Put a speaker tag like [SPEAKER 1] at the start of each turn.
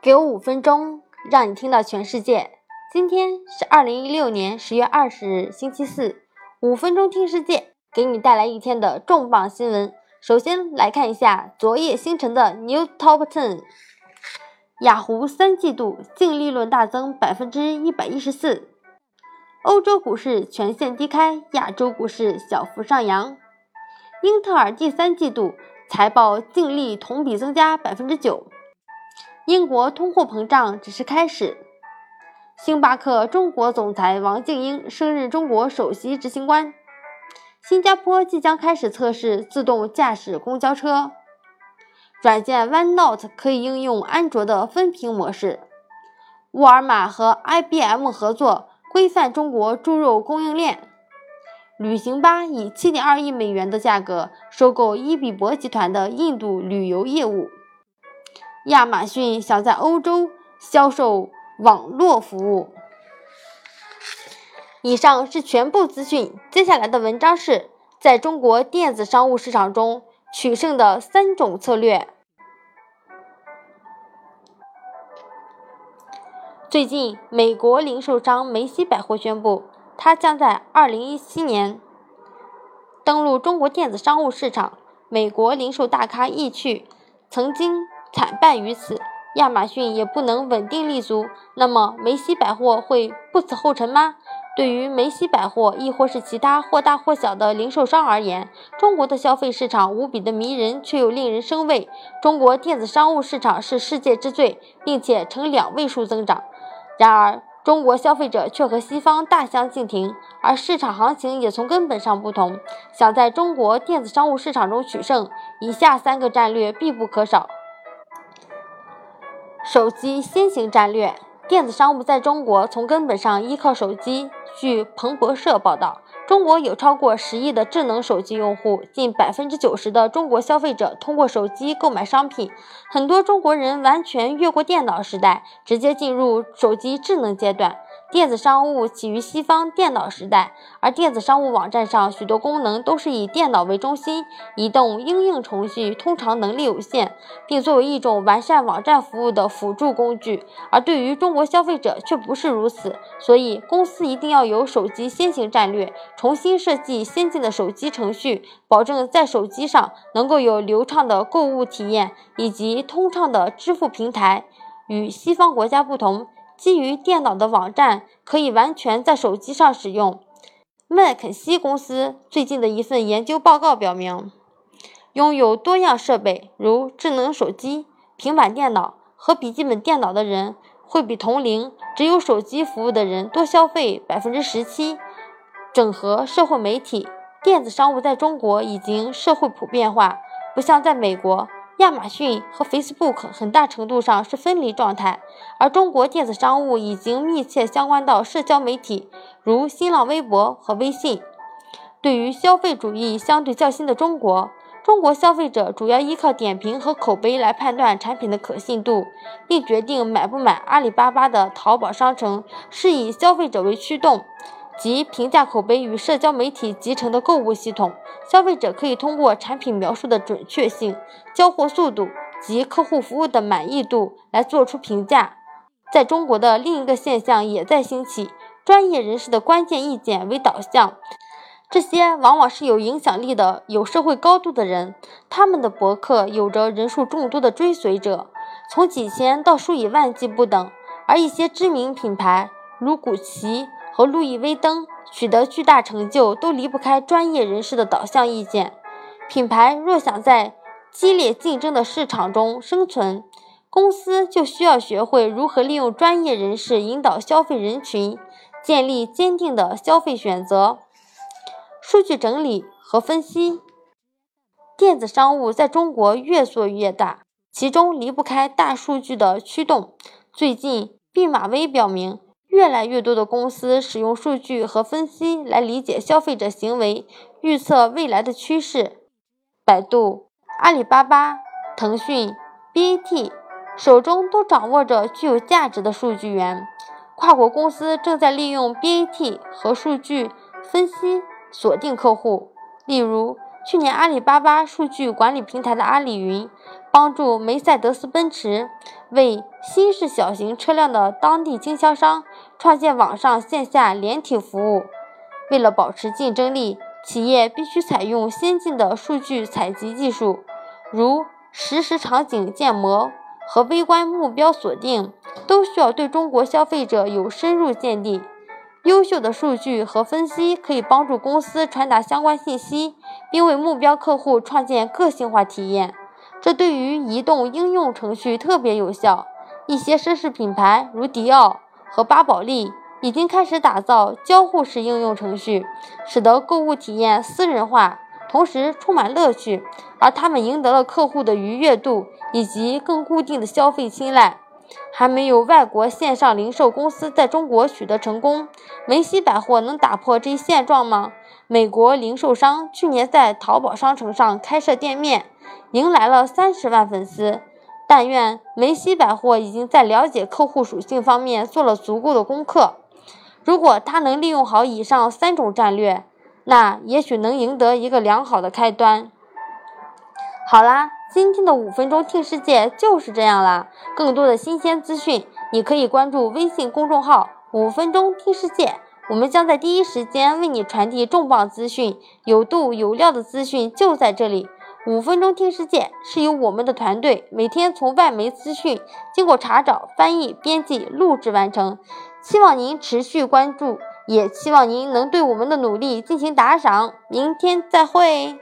[SPEAKER 1] 给我五分钟，让你听到全世界。今天是二零一六年十月二十日，星期四。五分钟听世界，给你带来一天的重磅新闻。首先来看一下昨夜星辰的 New Top Ten。雅虎三季度净利润大增百分之一百一十四。欧洲股市全线低开，亚洲股市小幅上扬。英特尔第三季度财报净利同比增加百分之九。英国通货膨胀只是开始。星巴克中国总裁王静英升任中国首席执行官。新加坡即将开始测试自动驾驶公交车。软件 OneNote 可以应用安卓的分屏模式。沃尔玛和 IBM 合作规范中国猪肉供应链。旅行吧以7.2亿美元的价格收购伊比博集团的印度旅游业务。亚马逊想在欧洲销售网络服务。以上是全部资讯，接下来的文章是在中国电子商务市场中取胜的三种策略。最近，美国零售商梅西百货宣布，它将在2017年登陆中国电子商务市场。美国零售大咖易趣曾经。惨败于此，亚马逊也不能稳定立足。那么梅西百货会不死后尘吗？对于梅西百货，亦或是其他或大或小的零售商而言，中国的消费市场无比的迷人，却又令人生畏。中国电子商务市场是世界之最，并且呈两位数增长。然而，中国消费者却和西方大相径庭，而市场行情也从根本上不同。想在中国电子商务市场中取胜，以下三个战略必不可少。手机先行战略，电子商务在中国从根本上依靠手机。据彭博社报道，中国有超过十亿的智能手机用户，近百分之九十的中国消费者通过手机购买商品。很多中国人完全越过电脑时代，直接进入手机智能阶段。电子商务起于西方电脑时代，而电子商务网站上许多功能都是以电脑为中心，移动应用程序通常能力有限，并作为一种完善网站服务的辅助工具。而对于中国消费者却不是如此，所以公司一定要有手机先行战略，重新设计先进的手机程序，保证在手机上能够有流畅的购物体验以及通畅的支付平台。与西方国家不同。基于电脑的网站可以完全在手机上使用。麦肯锡公司最近的一份研究报告表明，拥有多样设备，如智能手机、平板电脑和笔记本电脑的人，会比同龄只有手机服务的人多消费百分之十七。整合社会媒体，电子商务在中国已经社会普遍化，不像在美国。亚马逊和 Facebook 很大程度上是分离状态，而中国电子商务已经密切相关到社交媒体，如新浪微博和微信。对于消费主义相对较新的中国，中国消费者主要依靠点评和口碑来判断产品的可信度，并决定买不买阿里巴巴的淘宝商城，是以消费者为驱动。及评价口碑与社交媒体集成的购物系统，消费者可以通过产品描述的准确性、交货速度及客户服务的满意度来做出评价。在中国的另一个现象也在兴起，专业人士的关键意见为导向，这些往往是有影响力的、有社会高度的人，他们的博客有着人数众多的追随者，从几千到数以万计不等。而一些知名品牌，如古奇。和路易威登取得巨大成就，都离不开专业人士的导向意见。品牌若想在激烈竞争的市场中生存，公司就需要学会如何利用专业人士引导消费人群，建立坚定的消费选择。数据整理和分析，电子商务在中国越做越大，其中离不开大数据的驱动。最近，毕马威表明。越来越多的公司使用数据和分析来理解消费者行为，预测未来的趋势。百度、阿里巴巴、腾讯、BAT 手中都掌握着具有价值的数据源，跨国公司正在利用 BAT 和数据分析锁定客户。例如，去年，阿里巴巴数据管理平台的阿里云，帮助梅赛德斯奔驰为新式小型车辆的当地经销商创建网上线下连体服务。为了保持竞争力，企业必须采用先进的数据采集技术，如实时场景建模和微观目标锁定，都需要对中国消费者有深入鉴定。优秀的数据和分析可以帮助公司传达相关信息，并为目标客户创建个性化体验。这对于移动应用程序特别有效。一些奢侈品牌如迪奥和巴宝莉。已经开始打造交互式应用程序，使得购物体验私人化，同时充满乐趣。而他们赢得了客户的愉悦度以及更固定的消费青睐。还没有外国线上零售公司在中国取得成功。梅西百货能打破这一现状吗？美国零售商去年在淘宝商城上开设店面，迎来了三十万粉丝。但愿梅西百货已经在了解客户属性方面做了足够的功课。如果他能利用好以上三种战略，那也许能赢得一个良好的开端。好啦，今天的五分钟听世界就是这样啦。更多的新鲜资讯，你可以关注微信公众号“五分钟听世界”，我们将在第一时间为你传递重磅资讯，有度有料的资讯就在这里。五分钟听世界是由我们的团队每天从外媒资讯经过查找、翻译、编辑、录制完成。希望您持续关注，也希望您能对我们的努力进行打赏。明天再会。